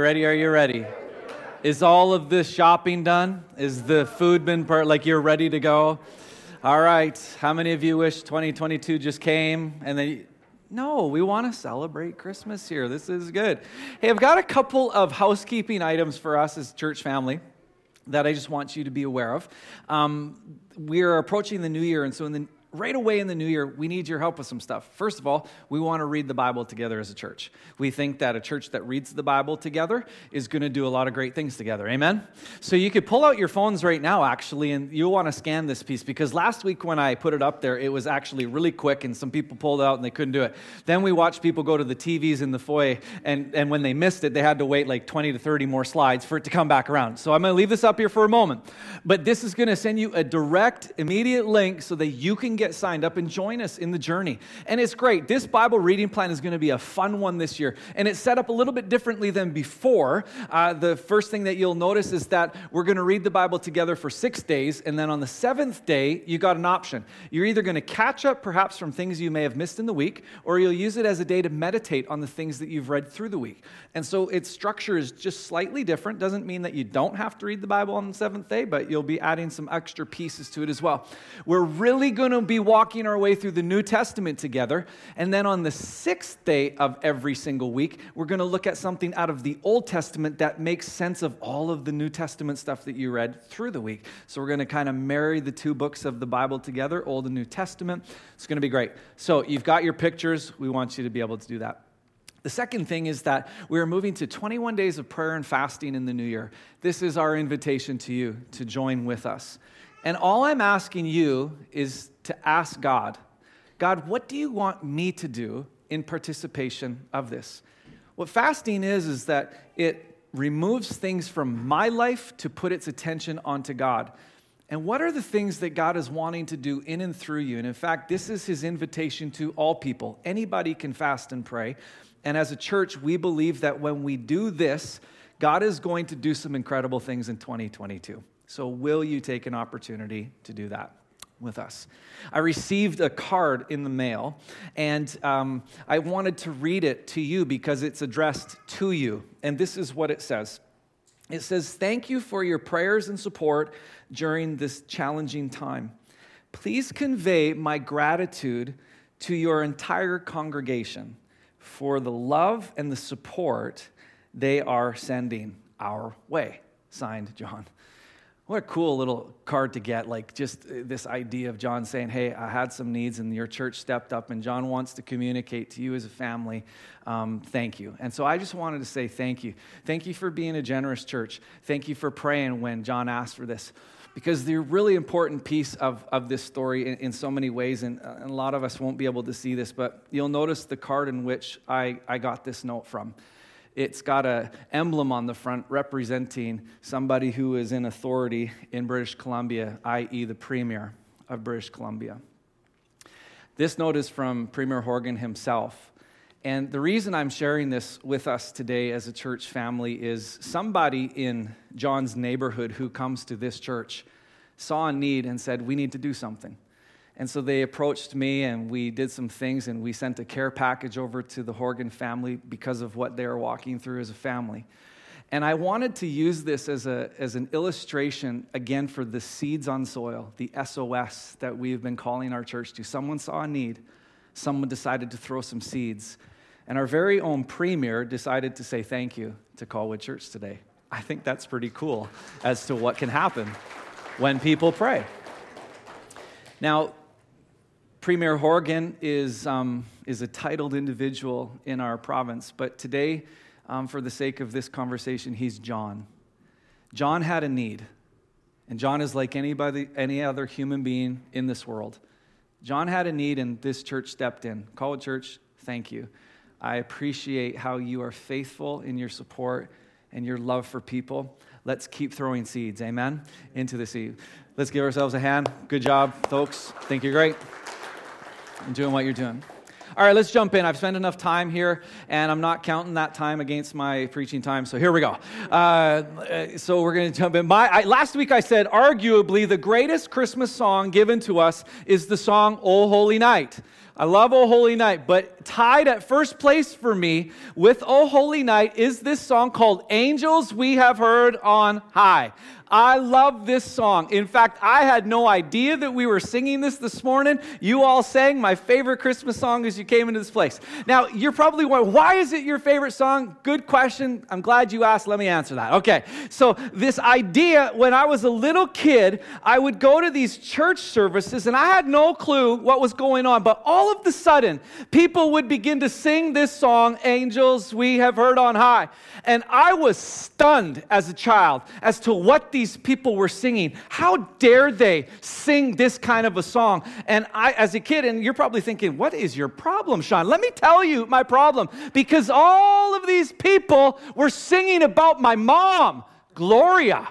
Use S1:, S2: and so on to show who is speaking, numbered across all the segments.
S1: Ready? Are you ready? Is all of this shopping done? Is the food been per- like you're ready to go? All right. How many of you wish 2022 just came and then? No, we want to celebrate Christmas here. This is good. Hey, I've got a couple of housekeeping items for us as church family that I just want you to be aware of. Um, we are approaching the new year, and so in the right away in the new year, we need your help with some stuff. First of all, we want to read the Bible together as a church. We think that a church that reads the Bible together is going to do a lot of great things together. Amen? So you could pull out your phones right now, actually, and you'll want to scan this piece because last week when I put it up there, it was actually really quick and some people pulled out and they couldn't do it. Then we watched people go to the TVs in the foyer, and, and when they missed it, they had to wait like 20 to 30 more slides for it to come back around. So I'm going to leave this up here for a moment. But this is going to send you a direct, immediate link so that you can get signed up and join us in the journey. And it's great. This Bible reading plan is going to be a fun one this year. And it's set up a little bit differently than before. Uh, the first thing that you'll notice is that we're going to read the Bible together for six days. And then on the seventh day, you got an option. You're either going to catch up perhaps from things you may have missed in the week, or you'll use it as a day to meditate on the things that you've read through the week. And so its structure is just slightly different. Doesn't mean that you don't have to read the Bible on the seventh day, but you'll be adding some extra pieces to it as well. We're really going to be walking our way through the New Testament together. And then on the sixth day of every single week, we're going to look at something out of the Old Testament that makes sense of all of the New Testament stuff that you read through the week. So we're going to kind of marry the two books of the Bible together, Old and New Testament. It's going to be great. So you've got your pictures. We want you to be able to do that. The second thing is that we are moving to 21 days of prayer and fasting in the new year. This is our invitation to you to join with us. And all I'm asking you is to ask God, God, what do you want me to do in participation of this? What fasting is, is that it removes things from my life to put its attention onto God. And what are the things that God is wanting to do in and through you? And in fact, this is his invitation to all people. Anybody can fast and pray. And as a church, we believe that when we do this, God is going to do some incredible things in 2022. So, will you take an opportunity to do that? with us. I received a card in the mail, and um, I wanted to read it to you because it's addressed to you. And this is what it says It says, Thank you for your prayers and support during this challenging time. Please convey my gratitude to your entire congregation for the love and the support they are sending our way. Signed, John. What a cool little card to get. Like, just uh, this idea of John saying, Hey, I had some needs, and your church stepped up, and John wants to communicate to you as a family. Um, thank you. And so I just wanted to say thank you. Thank you for being a generous church. Thank you for praying when John asked for this. Because the really important piece of, of this story in, in so many ways, and, uh, and a lot of us won't be able to see this, but you'll notice the card in which I, I got this note from. It's got an emblem on the front representing somebody who is in authority in British Columbia, i.e., the Premier of British Columbia. This note is from Premier Horgan himself. And the reason I'm sharing this with us today as a church family is somebody in John's neighborhood who comes to this church saw a need and said, We need to do something. And so they approached me and we did some things and we sent a care package over to the Horgan family because of what they are walking through as a family. And I wanted to use this as, a, as an illustration, again, for the seeds on soil, the SOS that we've been calling our church to. Someone saw a need, someone decided to throw some seeds. And our very own premier decided to say thank you to Colwood Church today. I think that's pretty cool as to what can happen when people pray. Now, Premier Horgan is, um, is a titled individual in our province, but today, um, for the sake of this conversation, he's John. John had a need, and John is like anybody, any other human being in this world. John had a need, and this church stepped in. Colwood Church, thank you. I appreciate how you are faithful in your support and your love for people. Let's keep throwing seeds, amen, into the seed. Let's give ourselves a hand. Good job, folks. Think you're great and doing what you're doing. All right, let's jump in. I've spent enough time here, and I'm not counting that time against my preaching time. So here we go. Uh, so we're going to jump in. My, I, last week I said, arguably, the greatest Christmas song given to us is the song "Oh Holy Night." I love Oh Holy Night, but tied at first place for me with Oh Holy Night is this song called Angels We Have Heard on High. I love this song. In fact, I had no idea that we were singing this this morning. You all sang my favorite Christmas song as you came into this place. Now, you're probably wondering, why is it your favorite song? Good question. I'm glad you asked. Let me answer that. Okay. So, this idea, when I was a little kid, I would go to these church services and I had no clue what was going on. But all of the sudden, people would begin to sing this song, Angels We Have Heard on High. And I was stunned as a child as to what the these people were singing. How dare they sing this kind of a song? And I, as a kid, and you're probably thinking, what is your problem, Sean? Let me tell you my problem. Because all of these people were singing about my mom, Gloria.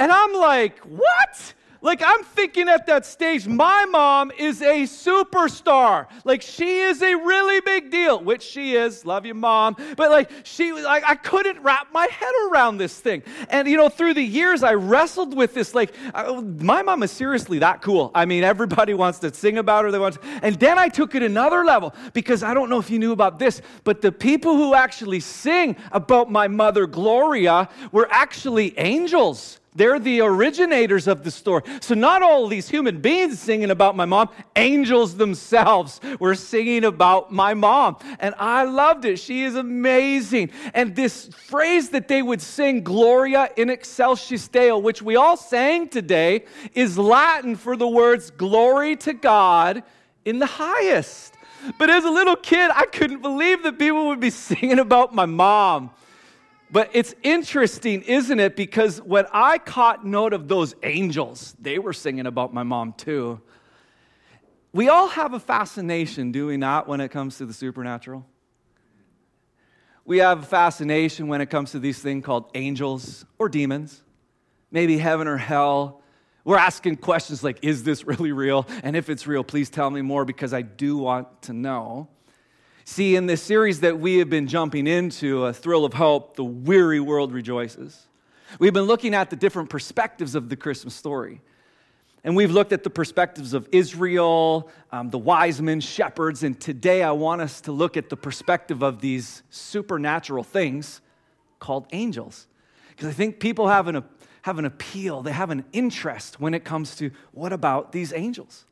S1: and I'm like, what? Like, I'm thinking at that stage, my mom is a superstar. Like, she is a really big deal, which she is. Love you, mom. But, like, she, like, I couldn't wrap my head around this thing. And, you know, through the years, I wrestled with this. Like, I, my mom is seriously that cool. I mean, everybody wants to sing about her. They want to, and then I took it another level because I don't know if you knew about this, but the people who actually sing about my mother, Gloria, were actually angels. They're the originators of the story. So, not all these human beings singing about my mom, angels themselves were singing about my mom. And I loved it. She is amazing. And this phrase that they would sing, Gloria in excelsis Deo, which we all sang today, is Latin for the words glory to God in the highest. But as a little kid, I couldn't believe that people would be singing about my mom. But it's interesting, isn't it? Because when I caught note of those angels, they were singing about my mom too. We all have a fascination, do we not, when it comes to the supernatural? We have a fascination when it comes to these things called angels or demons, maybe heaven or hell. We're asking questions like, is this really real? And if it's real, please tell me more because I do want to know. See, in this series that we have been jumping into, A Thrill of Hope, the weary world rejoices. We've been looking at the different perspectives of the Christmas story. And we've looked at the perspectives of Israel, um, the wise men, shepherds, and today I want us to look at the perspective of these supernatural things called angels. Because I think people have an, have an appeal, they have an interest when it comes to what about these angels?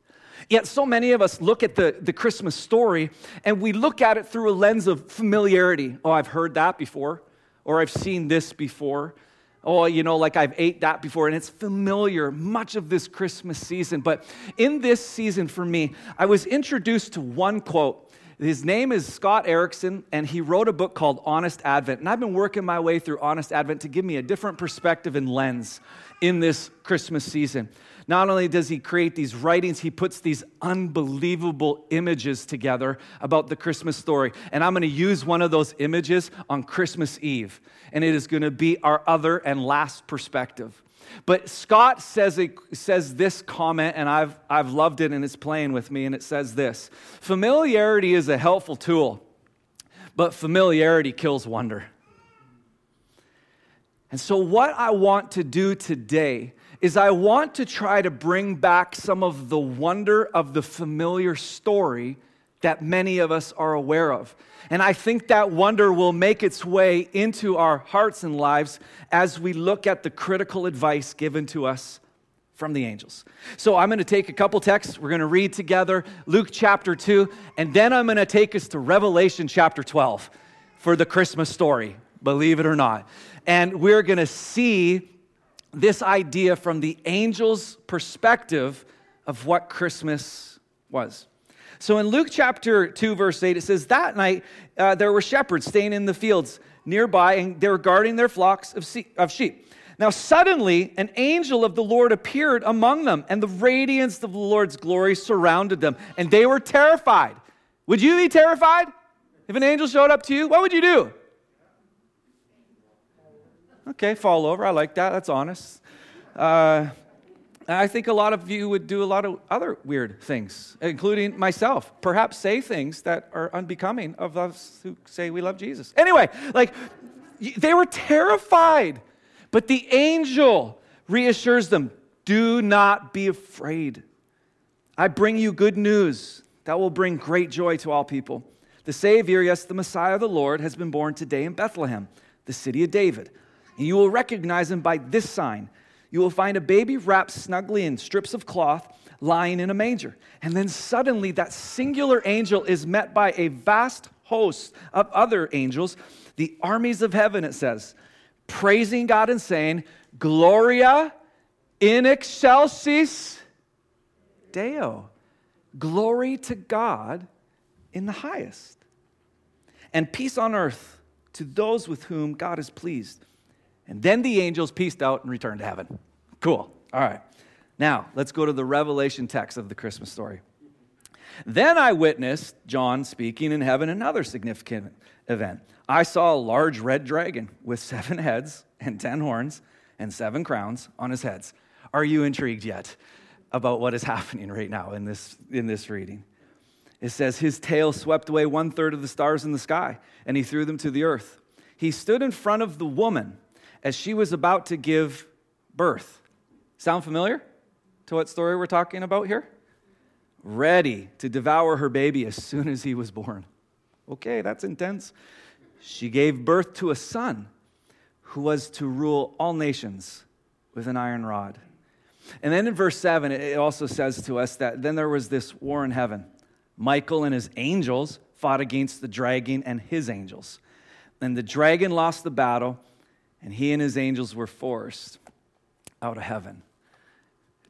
S1: Yet, so many of us look at the, the Christmas story and we look at it through a lens of familiarity. Oh, I've heard that before, or I've seen this before. Oh, you know, like I've ate that before, and it's familiar much of this Christmas season. But in this season for me, I was introduced to one quote. His name is Scott Erickson, and he wrote a book called Honest Advent. And I've been working my way through Honest Advent to give me a different perspective and lens in this Christmas season. Not only does he create these writings, he puts these unbelievable images together about the Christmas story. And I'm going to use one of those images on Christmas Eve. And it is going to be our other and last perspective. But Scott says, it, says this comment, and I've, I've loved it, and it's playing with me, and it says this Familiarity is a helpful tool, but familiarity kills wonder. And so, what I want to do today is I want to try to bring back some of the wonder of the familiar story that many of us are aware of. And I think that wonder will make its way into our hearts and lives as we look at the critical advice given to us from the angels. So I'm going to take a couple texts. We're going to read together Luke chapter 2, and then I'm going to take us to Revelation chapter 12 for the Christmas story, believe it or not. And we're going to see this idea from the angel's perspective of what Christmas was. So in Luke chapter 2, verse 8, it says, That night uh, there were shepherds staying in the fields nearby, and they were guarding their flocks of, of sheep. Now, suddenly, an angel of the Lord appeared among them, and the radiance of the Lord's glory surrounded them, and they were terrified. Would you be terrified if an angel showed up to you? What would you do? Okay, fall over. I like that. That's honest. Uh, I think a lot of you would do a lot of other weird things, including myself. Perhaps say things that are unbecoming of us who say we love Jesus. Anyway, like they were terrified, but the angel reassures them do not be afraid. I bring you good news that will bring great joy to all people. The Savior, yes, the Messiah, the Lord, has been born today in Bethlehem, the city of David. You will recognize him by this sign. You will find a baby wrapped snugly in strips of cloth lying in a manger. And then suddenly, that singular angel is met by a vast host of other angels, the armies of heaven, it says, praising God and saying, Gloria in excelsis Deo. Glory to God in the highest. And peace on earth to those with whom God is pleased. And then the angels peaced out and returned to heaven. Cool. All right. Now, let's go to the Revelation text of the Christmas story. Then I witnessed John speaking in heaven another significant event. I saw a large red dragon with seven heads and ten horns and seven crowns on his heads. Are you intrigued yet about what is happening right now in this, in this reading? It says, His tail swept away one third of the stars in the sky, and he threw them to the earth. He stood in front of the woman as she was about to give birth. Sound familiar to what story we're talking about here? Ready to devour her baby as soon as he was born. Okay, that's intense. She gave birth to a son who was to rule all nations with an iron rod. And then in verse 7, it also says to us that then there was this war in heaven. Michael and his angels fought against the dragon and his angels. And the dragon lost the battle, and he and his angels were forced out of heaven.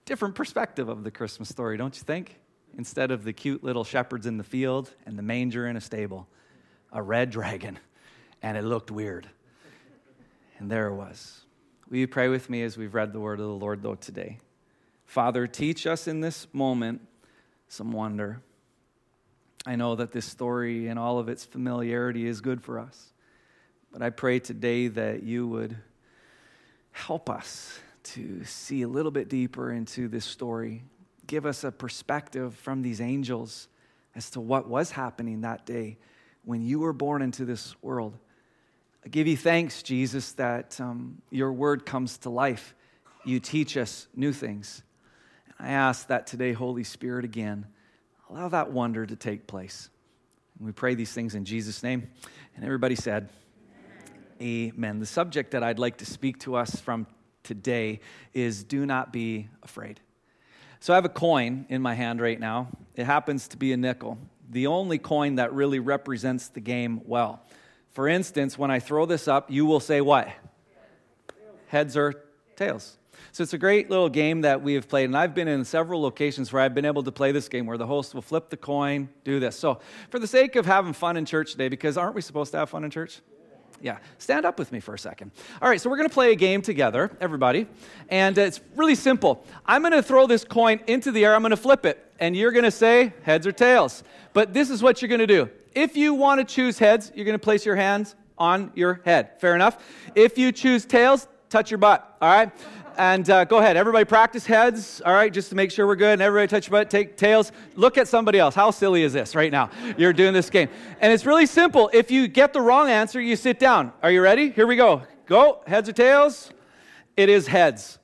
S1: Different perspective of the Christmas story, don't you think? Instead of the cute little shepherds in the field and the manger in a stable, a red dragon, and it looked weird. And there it was. Will you pray with me as we've read the word of the Lord, though, today? Father, teach us in this moment some wonder. I know that this story and all of its familiarity is good for us. But I pray today that you would help us to see a little bit deeper into this story. Give us a perspective from these angels as to what was happening that day when you were born into this world. I give you thanks, Jesus, that um, your word comes to life. You teach us new things. I ask that today, Holy Spirit, again, Allow that wonder to take place. And we pray these things in Jesus' name. And everybody said, Amen. The subject that I'd like to speak to us from today is do not be afraid. So I have a coin in my hand right now. It happens to be a nickel, the only coin that really represents the game well. For instance, when I throw this up, you will say what? Heads or tails. So it's a great little game that we have played, and I've been in several locations where I've been able to play this game where the host will flip the coin, do this. So, for the sake of having fun in church today, because aren't we supposed to have fun in church? Yeah, stand up with me for a second. All right, so we're gonna play a game together, everybody, and it's really simple. I'm gonna throw this coin into the air, I'm gonna flip it, and you're gonna say heads or tails. But this is what you're gonna do. If you wanna choose heads, you're gonna place your hands on your head. Fair enough? If you choose tails, touch your butt, all right? And uh, go ahead, everybody practice heads, all right, just to make sure we're good. And everybody touch your butt, take tails. Look at somebody else. How silly is this right now? You're doing this game. And it's really simple. If you get the wrong answer, you sit down. Are you ready? Here we go. Go, heads or tails? It is heads.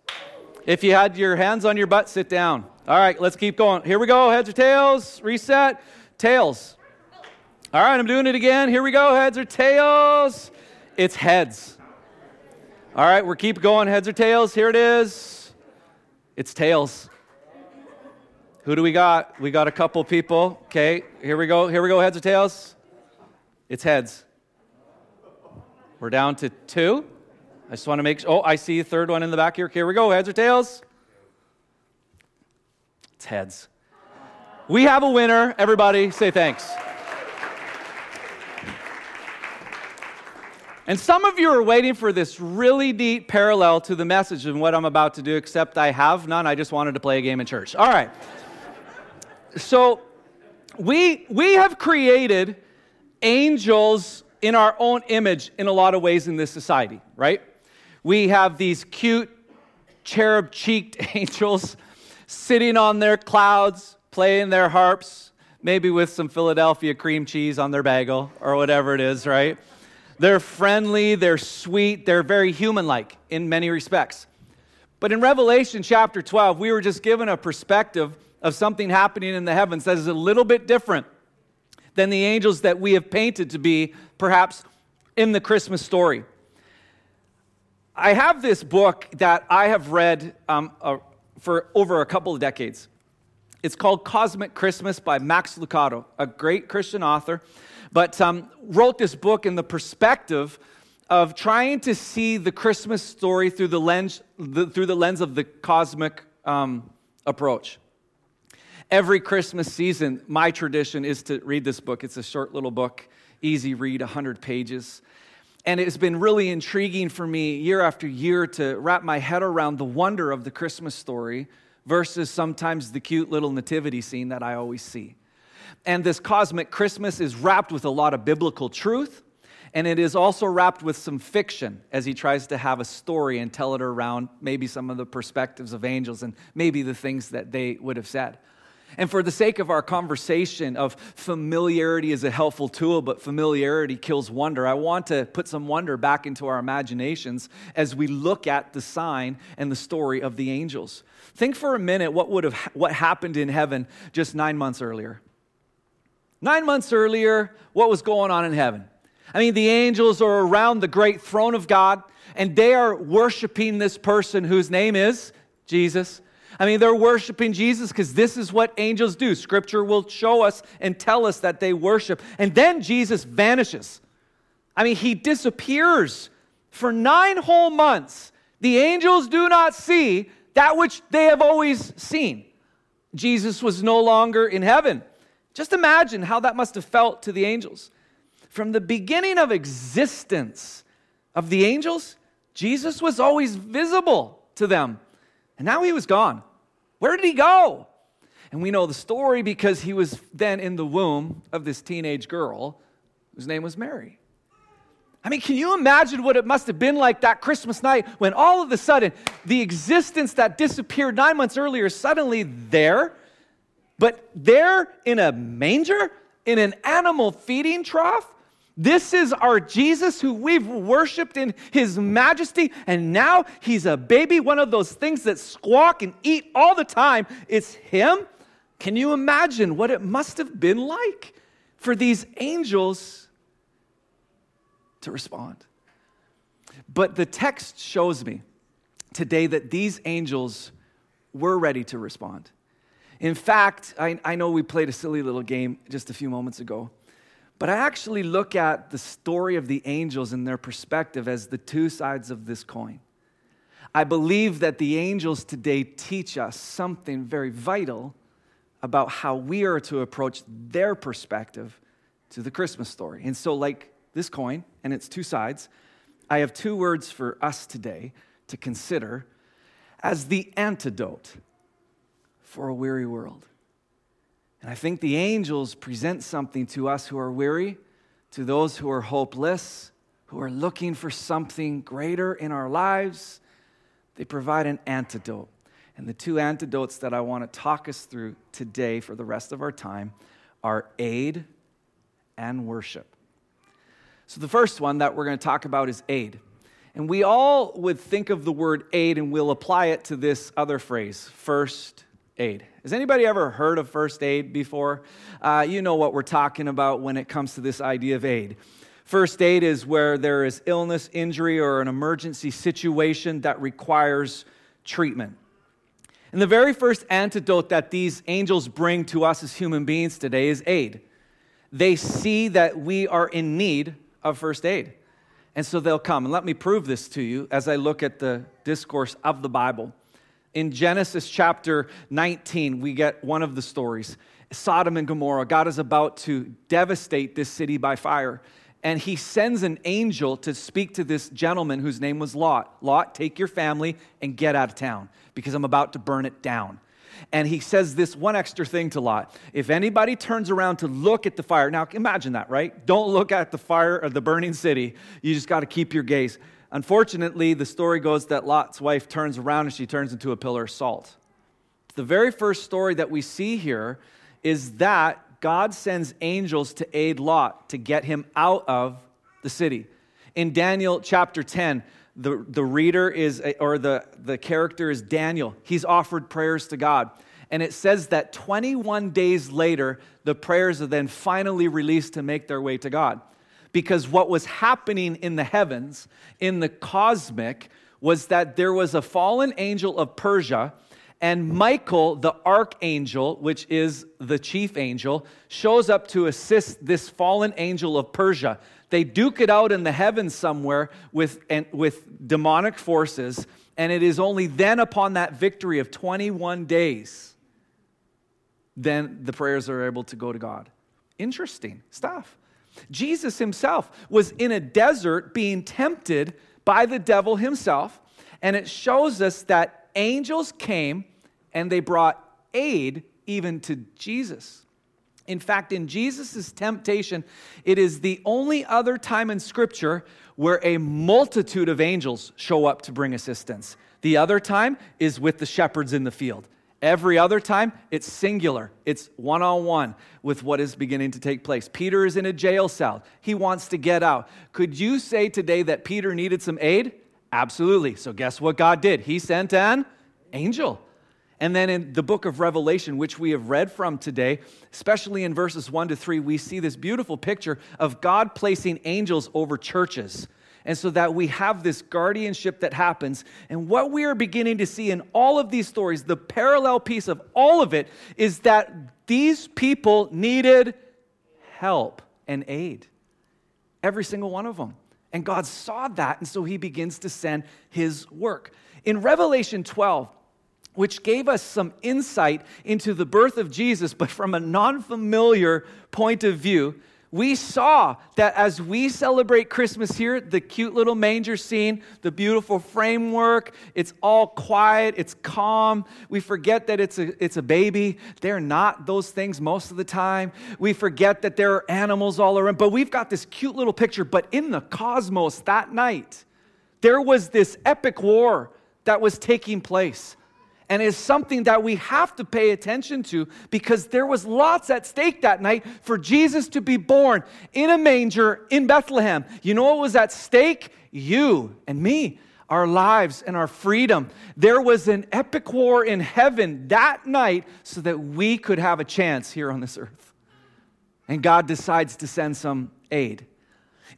S1: If you had your hands on your butt, sit down. All right, let's keep going. Here we go, heads or tails? Reset. Tails. All right, I'm doing it again. Here we go, heads or tails? It's heads. All right, we're keep going. Heads or tails? Here it is. It's tails. Who do we got? We got a couple people. Okay, here we go. Here we go. Heads or tails? It's heads. We're down to two. I just want to make sure. Oh, I see a third one in the back here. Here we go. Heads or tails? It's heads. We have a winner. Everybody say thanks. And some of you are waiting for this really neat parallel to the message and what I'm about to do, except I have none. I just wanted to play a game in church. All right. So we, we have created angels in our own image in a lot of ways in this society, right? We have these cute, cherub cheeked angels sitting on their clouds, playing their harps, maybe with some Philadelphia cream cheese on their bagel or whatever it is, right? They're friendly, they're sweet, they're very human like in many respects. But in Revelation chapter 12, we were just given a perspective of something happening in the heavens that is a little bit different than the angels that we have painted to be, perhaps, in the Christmas story. I have this book that I have read um, uh, for over a couple of decades. It's called Cosmic Christmas by Max Lucado, a great Christian author, but um, wrote this book in the perspective of trying to see the Christmas story through the lens, the, through the lens of the cosmic um, approach. Every Christmas season, my tradition is to read this book. It's a short little book, easy read, 100 pages. And it's been really intriguing for me year after year to wrap my head around the wonder of the Christmas story versus sometimes the cute little nativity scene that I always see. And this cosmic Christmas is wrapped with a lot of biblical truth, and it is also wrapped with some fiction as he tries to have a story and tell it around maybe some of the perspectives of angels and maybe the things that they would have said. And for the sake of our conversation of familiarity is a helpful tool, but familiarity kills wonder, I want to put some wonder back into our imaginations as we look at the sign and the story of the angels. Think for a minute what would have what happened in heaven just nine months earlier. Nine months earlier, what was going on in heaven? I mean, the angels are around the great throne of God, and they are worshiping this person whose name is Jesus. I mean, they're worshiping Jesus because this is what angels do. Scripture will show us and tell us that they worship. And then Jesus vanishes. I mean, he disappears for nine whole months. The angels do not see that which they have always seen. Jesus was no longer in heaven. Just imagine how that must have felt to the angels. From the beginning of existence of the angels, Jesus was always visible to them. And now he was gone. Where did he go? And we know the story because he was then in the womb of this teenage girl whose name was Mary. I mean, can you imagine what it must have been like that Christmas night when all of a sudden the existence that disappeared nine months earlier suddenly there, but there in a manger, in an animal feeding trough? This is our Jesus who we've worshiped in his majesty, and now he's a baby, one of those things that squawk and eat all the time. It's him. Can you imagine what it must have been like for these angels to respond? But the text shows me today that these angels were ready to respond. In fact, I, I know we played a silly little game just a few moments ago. But I actually look at the story of the angels and their perspective as the two sides of this coin. I believe that the angels today teach us something very vital about how we are to approach their perspective to the Christmas story. And so, like this coin and its two sides, I have two words for us today to consider as the antidote for a weary world. And I think the angels present something to us who are weary, to those who are hopeless, who are looking for something greater in our lives. They provide an antidote. And the two antidotes that I want to talk us through today for the rest of our time are aid and worship. So, the first one that we're going to talk about is aid. And we all would think of the word aid and we'll apply it to this other phrase first aid. Has anybody ever heard of first aid before? Uh, you know what we're talking about when it comes to this idea of aid. First aid is where there is illness, injury, or an emergency situation that requires treatment. And the very first antidote that these angels bring to us as human beings today is aid. They see that we are in need of first aid. And so they'll come. And let me prove this to you as I look at the discourse of the Bible. In Genesis chapter 19, we get one of the stories Sodom and Gomorrah. God is about to devastate this city by fire. And he sends an angel to speak to this gentleman whose name was Lot. Lot, take your family and get out of town because I'm about to burn it down. And he says this one extra thing to Lot. If anybody turns around to look at the fire, now imagine that, right? Don't look at the fire of the burning city. You just got to keep your gaze. Unfortunately, the story goes that Lot's wife turns around and she turns into a pillar of salt. The very first story that we see here is that God sends angels to aid Lot to get him out of the city. In Daniel chapter 10, The, the reader is, or the, the character is Daniel. He's offered prayers to God. And it says that 21 days later, the prayers are then finally released to make their way to God. Because what was happening in the heavens, in the cosmic, was that there was a fallen angel of Persia and Michael, the archangel, which is the chief angel, shows up to assist this fallen angel of Persia. They duke it out in the heavens somewhere with, and, with demonic forces, and it is only then upon that victory of 21 days, then the prayers are able to go to God. Interesting stuff. Jesus himself was in a desert being tempted by the devil himself, and it shows us that angels came and they brought aid even to Jesus. In fact, in Jesus' temptation, it is the only other time in Scripture where a multitude of angels show up to bring assistance. The other time is with the shepherds in the field. Every other time, it's singular. It's one on one with what is beginning to take place. Peter is in a jail cell. He wants to get out. Could you say today that Peter needed some aid? Absolutely. So, guess what God did? He sent an angel. And then in the book of Revelation, which we have read from today, especially in verses 1 to 3, we see this beautiful picture of God placing angels over churches. And so that we have this guardianship that happens. And what we are beginning to see in all of these stories, the parallel piece of all of it, is that these people needed help and aid. Every single one of them. And God saw that, and so he begins to send his work. In Revelation 12, which gave us some insight into the birth of Jesus, but from a non familiar point of view. We saw that as we celebrate Christmas here, the cute little manger scene, the beautiful framework, it's all quiet, it's calm. We forget that it's a, it's a baby. They're not those things most of the time. We forget that there are animals all around, but we've got this cute little picture. But in the cosmos that night, there was this epic war that was taking place and is something that we have to pay attention to because there was lots at stake that night for Jesus to be born in a manger in Bethlehem. You know what was at stake? You and me, our lives and our freedom. There was an epic war in heaven that night so that we could have a chance here on this earth. And God decides to send some aid.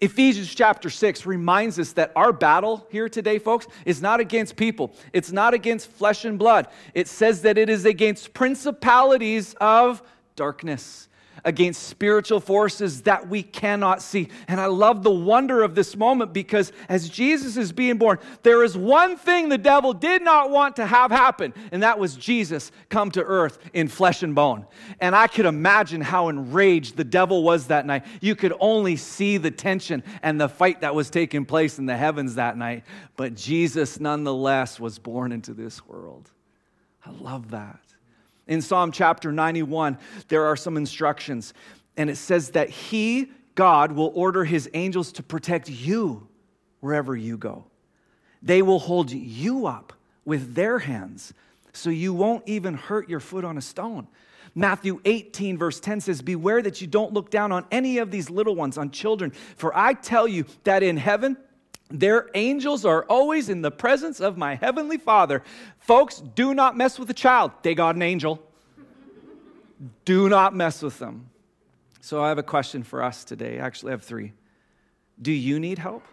S1: Ephesians chapter 6 reminds us that our battle here today, folks, is not against people. It's not against flesh and blood. It says that it is against principalities of darkness against spiritual forces that we cannot see. And I love the wonder of this moment because as Jesus is being born, there is one thing the devil did not want to have happen, and that was Jesus come to earth in flesh and bone. And I could imagine how enraged the devil was that night. You could only see the tension and the fight that was taking place in the heavens that night. But Jesus, nonetheless, was born into this world. I love that. In Psalm chapter 91, there are some instructions, and it says that He, God, will order His angels to protect you wherever you go. They will hold you up with their hands so you won't even hurt your foot on a stone. Matthew 18, verse 10 says, Beware that you don't look down on any of these little ones, on children, for I tell you that in heaven, their angels are always in the presence of my heavenly Father. Folks, do not mess with a child. They got an angel. do not mess with them. So I have a question for us today. Actually, I have three. Do you need help?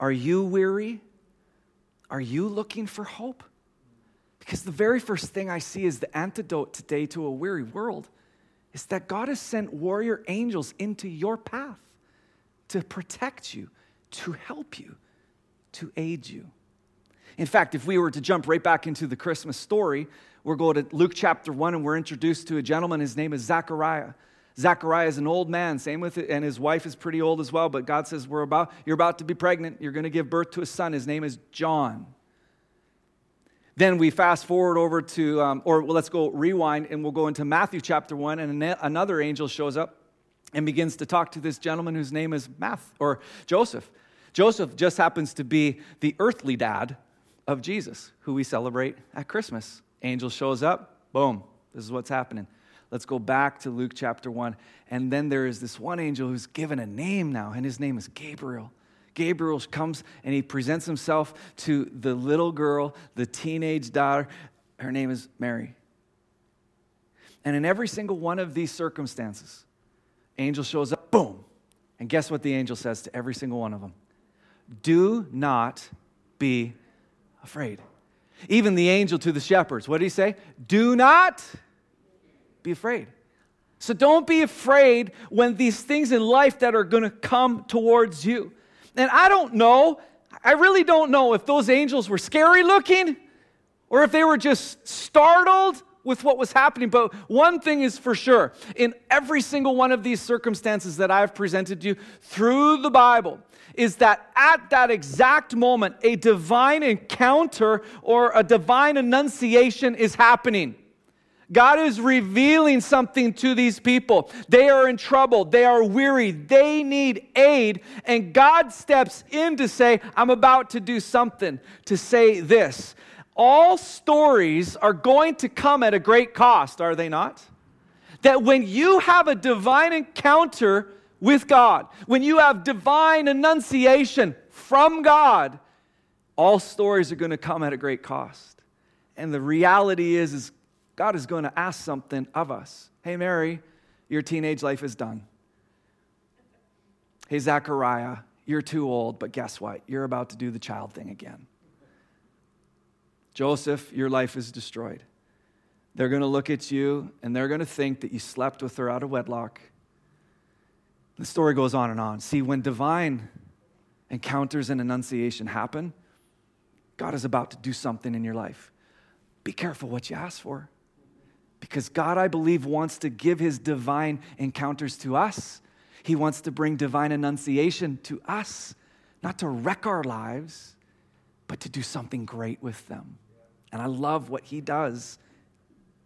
S1: Are you weary? Are you looking for hope? Because the very first thing I see is the antidote today to a weary world is that God has sent warrior angels into your path to protect you, to help you, to aid you. In fact, if we were to jump right back into the Christmas story, we're going to Luke chapter 1 and we're introduced to a gentleman. His name is Zachariah. Zachariah is an old man, same with it, and his wife is pretty old as well. But God says, We're about, You're about to be pregnant. You're going to give birth to a son. His name is John. Then we fast forward over to, um, or let's go rewind and we'll go into Matthew chapter 1, and another angel shows up and begins to talk to this gentleman whose name is Math or Joseph. Joseph just happens to be the earthly dad of Jesus, who we celebrate at Christmas. Angel shows up, boom, this is what's happening. Let's go back to Luke chapter 1. And then there is this one angel who's given a name now, and his name is Gabriel. Gabriel comes and he presents himself to the little girl, the teenage daughter. Her name is Mary. And in every single one of these circumstances, angel shows up, boom. And guess what the angel says to every single one of them? Do not be afraid. Even the angel to the shepherds, what did he say? Do not be afraid. So don't be afraid when these things in life that are going to come towards you. And I don't know, I really don't know if those angels were scary looking or if they were just startled with what was happening. But one thing is for sure in every single one of these circumstances that I've presented to you through the Bible, is that at that exact moment, a divine encounter or a divine annunciation is happening. God is revealing something to these people. They are in trouble. They are weary. They need aid. And God steps in to say, I'm about to do something, to say this. All stories are going to come at a great cost, are they not? That when you have a divine encounter with God, when you have divine annunciation from God, all stories are going to come at a great cost. And the reality is, is God is going to ask something of us. Hey, Mary, your teenage life is done. Hey, Zachariah, you're too old, but guess what? You're about to do the child thing again. Joseph, your life is destroyed. They're going to look at you and they're going to think that you slept with her out of wedlock. The story goes on and on. See, when divine encounters and annunciation happen, God is about to do something in your life. Be careful what you ask for. Because God, I believe, wants to give his divine encounters to us. He wants to bring divine annunciation to us, not to wreck our lives, but to do something great with them. And I love what he does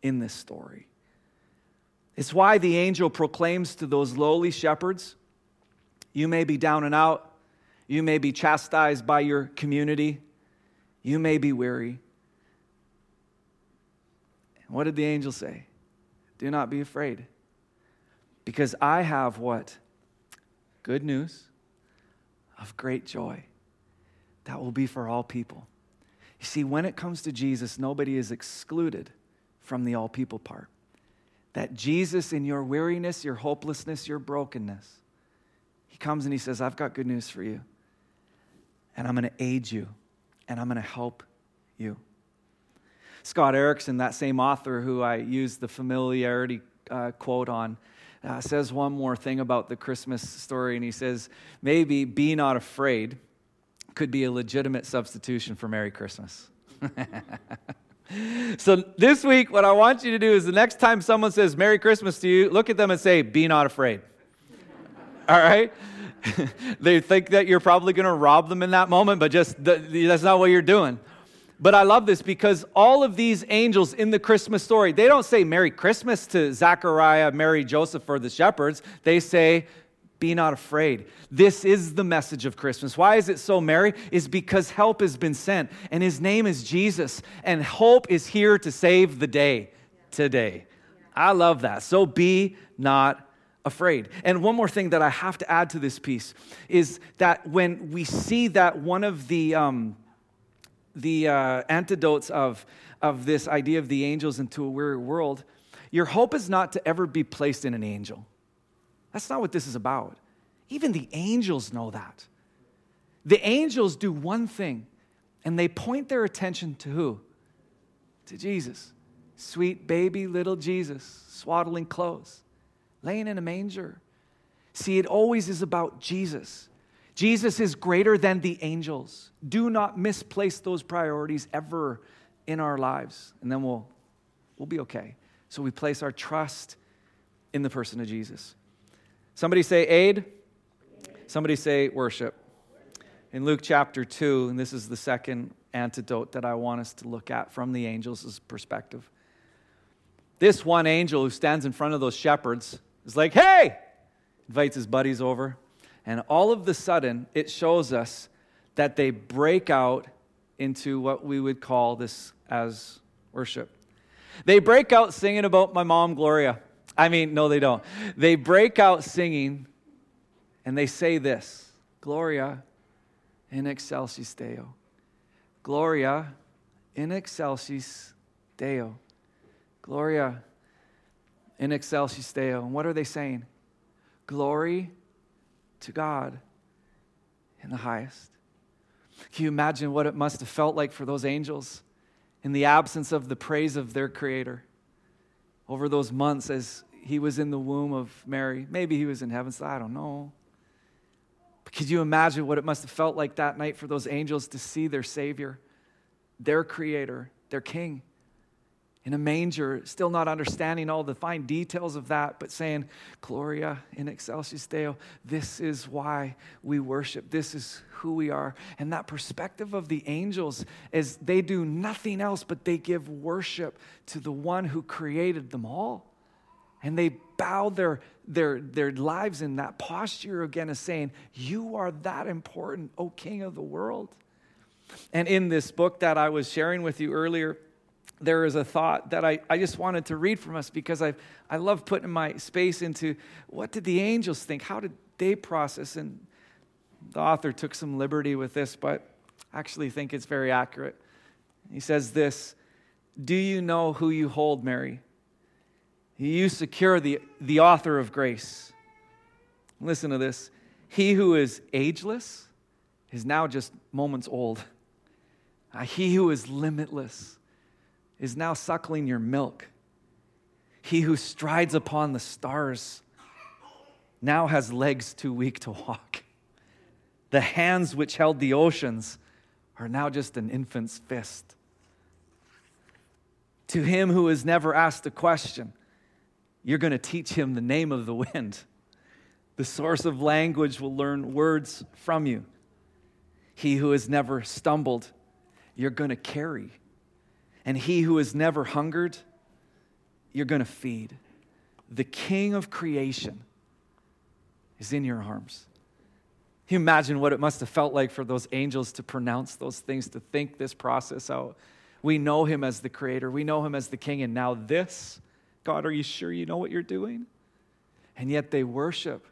S1: in this story. It's why the angel proclaims to those lowly shepherds you may be down and out, you may be chastised by your community, you may be weary, what did the angel say? Do not be afraid. Because I have what? Good news of great joy that will be for all people. You see, when it comes to Jesus, nobody is excluded from the all people part. That Jesus, in your weariness, your hopelessness, your brokenness, He comes and He says, I've got good news for you. And I'm going to aid you, and I'm going to help you. Scott Erickson, that same author who I used the familiarity uh, quote on, uh, says one more thing about the Christmas story, and he says, maybe be not afraid could be a legitimate substitution for Merry Christmas. so this week, what I want you to do is the next time someone says Merry Christmas to you, look at them and say, Be not afraid. All right? they think that you're probably going to rob them in that moment, but just that's not what you're doing. But I love this because all of these angels in the Christmas story, they don't say Merry Christmas to Zachariah, Mary, Joseph, or the shepherds. They say, Be not afraid. This is the message of Christmas. Why is it so merry? Is because help has been sent, and his name is Jesus, and hope is here to save the day today. I love that. So be not afraid. And one more thing that I have to add to this piece is that when we see that one of the um, the uh, antidotes of, of this idea of the angels into a weary world, your hope is not to ever be placed in an angel. That's not what this is about. Even the angels know that. The angels do one thing, and they point their attention to who? To Jesus. Sweet baby little Jesus, swaddling clothes, laying in a manger. See, it always is about Jesus. Jesus is greater than the angels. Do not misplace those priorities ever in our lives, and then we'll, we'll be okay. So we place our trust in the person of Jesus. Somebody say aid. Somebody say worship. In Luke chapter 2, and this is the second antidote that I want us to look at from the angels' perspective. This one angel who stands in front of those shepherds is like, hey, invites his buddies over. And all of the sudden, it shows us that they break out into what we would call this as worship. They break out singing about my mom, Gloria. I mean, no, they don't. They break out singing and they say this Gloria, in excelsis Deo. Gloria in excelsis Deo. Gloria in excelsis Deo. And what are they saying? Glory to God in the highest. Can you imagine what it must have felt like for those angels in the absence of the praise of their Creator over those months as he was in the womb of Mary? Maybe he was in heaven, so I don't know. But could you imagine what it must have felt like that night for those angels to see their Savior, their Creator, their King? In a manger, still not understanding all the fine details of that, but saying, Gloria in excelsis Deo, this is why we worship. This is who we are. And that perspective of the angels is they do nothing else but they give worship to the one who created them all. And they bow their, their, their lives in that posture again of saying, You are that important, O King of the world. And in this book that I was sharing with you earlier, there is a thought that I, I just wanted to read from us because I, I love putting my space into what did the angels think? How did they process? And the author took some liberty with this, but I actually think it's very accurate. He says this Do you know who you hold, Mary? You secure the, the author of grace. Listen to this. He who is ageless is now just moments old. Uh, he who is limitless is now suckling your milk. He who strides upon the stars now has legs too weak to walk. The hands which held the oceans are now just an infant's fist. To him who has never asked a question, you're going to teach him the name of the wind. The source of language will learn words from you. He who has never stumbled, you're going to carry. And he who has never hungered, you're going to feed. The king of creation is in your arms. you imagine what it must have felt like for those angels to pronounce those things, to think this process out? We know him as the creator, we know him as the king, and now this, God, are you sure you know what you're doing? And yet they worship.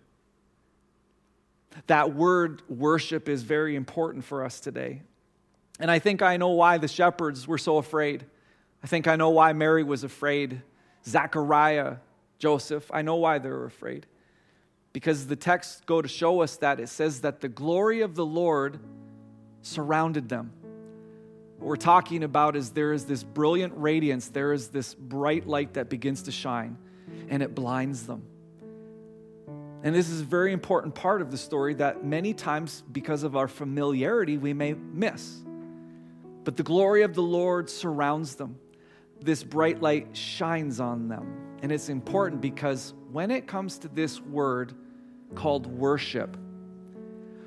S1: That word worship is very important for us today. And I think I know why the shepherds were so afraid. I think I know why Mary was afraid. Zachariah, Joseph, I know why they were afraid. Because the texts go to show us that it says that the glory of the Lord surrounded them. What we're talking about is there is this brilliant radiance, there is this bright light that begins to shine, and it blinds them. And this is a very important part of the story that many times, because of our familiarity, we may miss. But the glory of the Lord surrounds them. This bright light shines on them. And it's important because when it comes to this word called worship,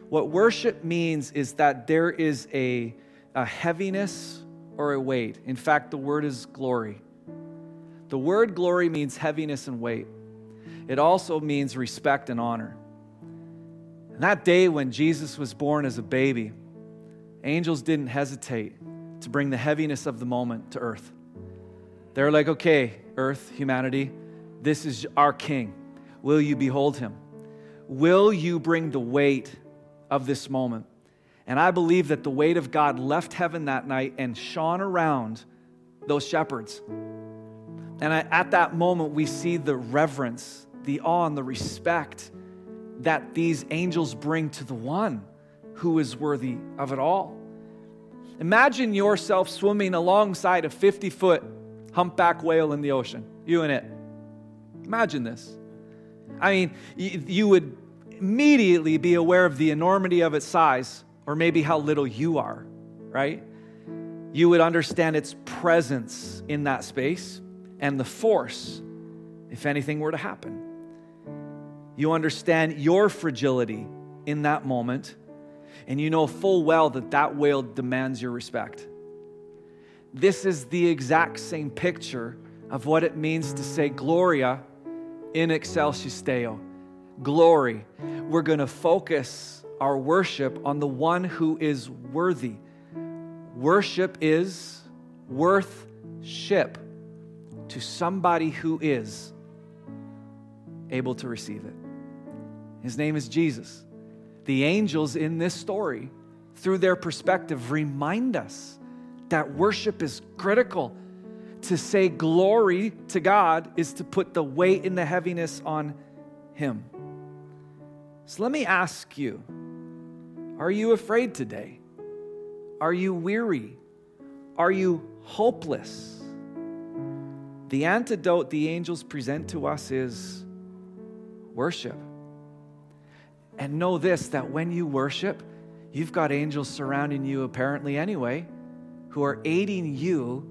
S1: what worship means is that there is a, a heaviness or a weight. In fact, the word is glory. The word glory means heaviness and weight. It also means respect and honor. And that day when Jesus was born as a baby, angels didn't hesitate to bring the heaviness of the moment to earth. They're like, okay, earth, humanity, this is our king. Will you behold him? Will you bring the weight of this moment? And I believe that the weight of God left heaven that night and shone around those shepherds. And at that moment, we see the reverence, the awe, and the respect that these angels bring to the one who is worthy of it all. Imagine yourself swimming alongside a 50 foot humpback whale in the ocean, you and it. Imagine this. I mean, you would immediately be aware of the enormity of its size, or maybe how little you are, right? You would understand its presence in that space and the force if anything were to happen. You understand your fragility in that moment and you know full well that that whale demands your respect. This is the exact same picture of what it means to say Gloria in excelsis Deo. Glory. We're going to focus our worship on the one who is worthy. Worship is worth ship to somebody who is able to receive it. His name is Jesus. The angels in this story through their perspective, remind us that worship is critical. To say glory to God is to put the weight and the heaviness on Him. So let me ask you are you afraid today? Are you weary? Are you hopeless? The antidote the angels present to us is worship. And know this that when you worship, you've got angels surrounding you, apparently, anyway, who are aiding you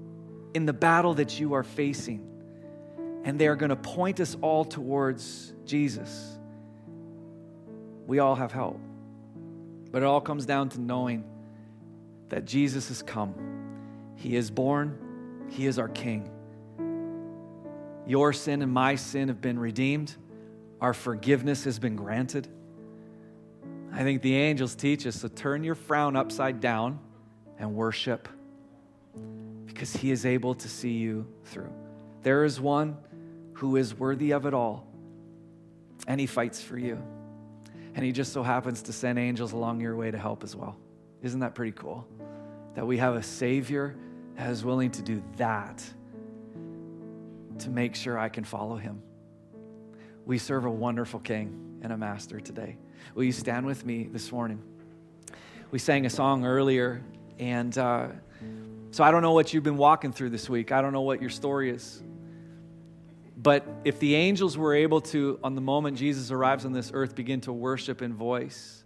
S1: in the battle that you are facing. And they are going to point us all towards Jesus. We all have help. But it all comes down to knowing that Jesus has come. He is born, He is our King. Your sin and my sin have been redeemed, our forgiveness has been granted. I think the angels teach us to turn your frown upside down and worship because He is able to see you through. There is one who is worthy of it all, and He fights for you. And He just so happens to send angels along your way to help as well. Isn't that pretty cool? That we have a Savior that is willing to do that to make sure I can follow Him. We serve a wonderful King and a Master today. Will you stand with me this morning? We sang a song earlier, and uh, so I don't know what you've been walking through this week. I don't know what your story is. But if the angels were able to, on the moment Jesus arrives on this earth, begin to worship in voice,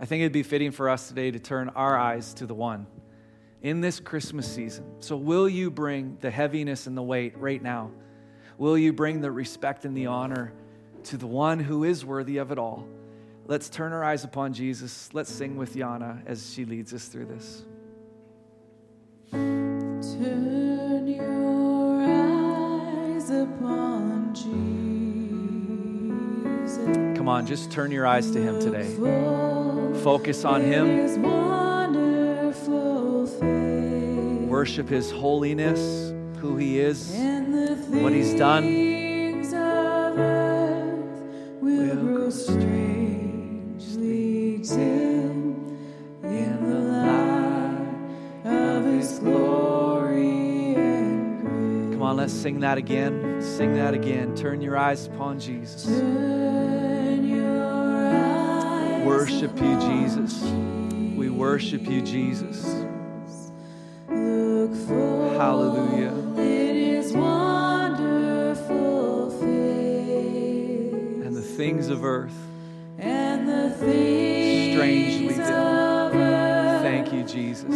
S1: I think it'd be fitting for us today to turn our eyes to the one in this Christmas season. So, will you bring the heaviness and the weight right now? Will you bring the respect and the honor to the one who is worthy of it all? Let's turn our eyes upon Jesus. Let's sing with Yana as she leads us through this.
S2: Turn your eyes upon Jesus.
S1: Come on, just turn your eyes to Him today. Focus on Him. Worship His holiness, who He is, what He's done. Sing that again. Sing that again. Turn your eyes upon Jesus.
S2: Turn your eyes
S1: Worship you, Jesus. We worship you, Jesus.
S2: Look for
S1: Hallelujah.
S2: it is wonderful faith
S1: And the things of earth,
S2: and the things
S1: Strangely
S2: of earth
S1: thank you, Jesus.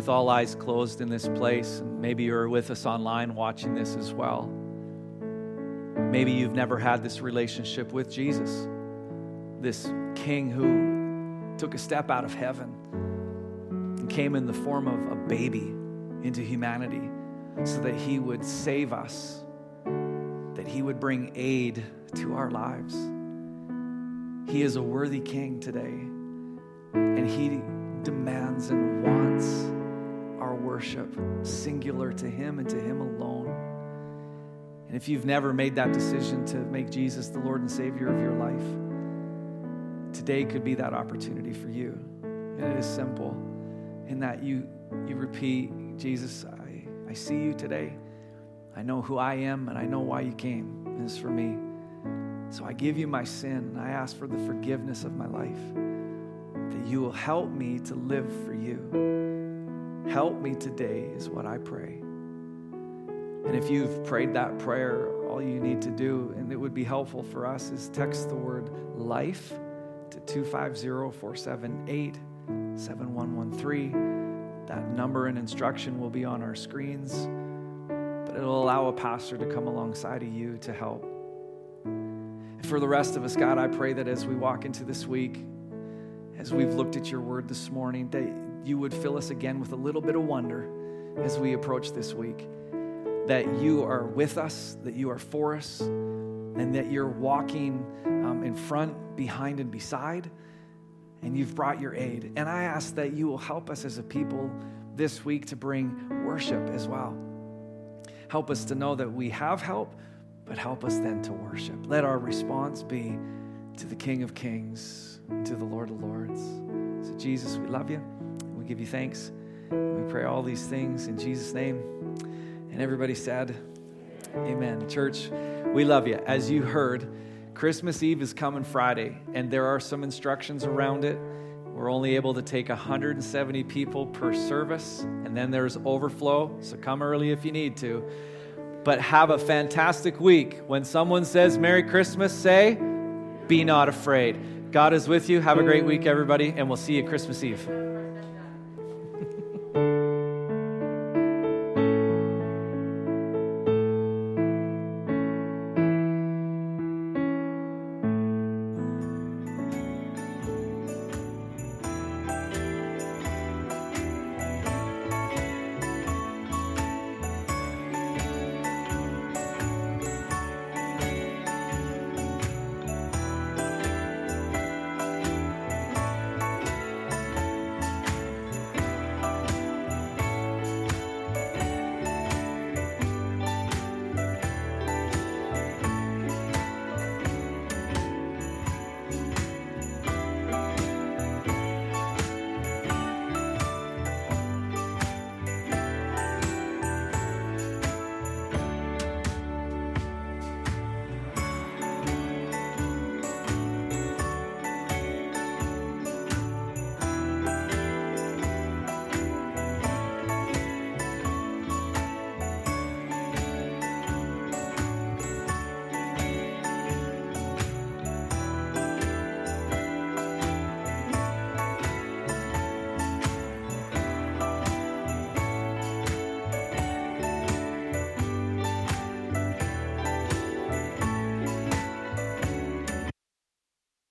S1: With all eyes closed in this place, and maybe you're with us online watching this as well. Maybe you've never had this relationship with Jesus, this King who took a step out of heaven and came in the form of a baby into humanity so that he would save us, that he would bring aid to our lives. He is a worthy King today, and he demands and wants worship singular to him and to him alone. And if you've never made that decision to make Jesus the Lord and Savior of your life, today could be that opportunity for you. And it is simple in that you, you repeat, Jesus, I, I see you today. I know who I am and I know why you came. And it's for me. So I give you my sin and I ask for the forgiveness of my life. That you will help me to live for you. Help me today is what I pray. And if you've prayed that prayer, all you need to do, and it would be helpful for us, is text the word life to 250 478 7113. That number and instruction will be on our screens, but it'll allow a pastor to come alongside of you to help. And for the rest of us, God, I pray that as we walk into this week, as we've looked at your word this morning, that you would fill us again with a little bit of wonder as we approach this week. That you are with us, that you are for us, and that you're walking um, in front, behind, and beside, and you've brought your aid. And I ask that you will help us as a people this week to bring worship as well. Help us to know that we have help, but help us then to worship. Let our response be to the King of Kings to the Lord of Lords. So, Jesus, we love you. Give you thanks. We pray all these things in Jesus' name. And everybody said, Amen. Church, we love you. As you heard, Christmas Eve is coming Friday, and there are some instructions around it. We're only able to take 170 people per service, and then there's overflow, so come early if you need to. But have a fantastic week. When someone says Merry Christmas, say, Be not afraid. God is with you. Have a great week, everybody, and we'll see you Christmas Eve.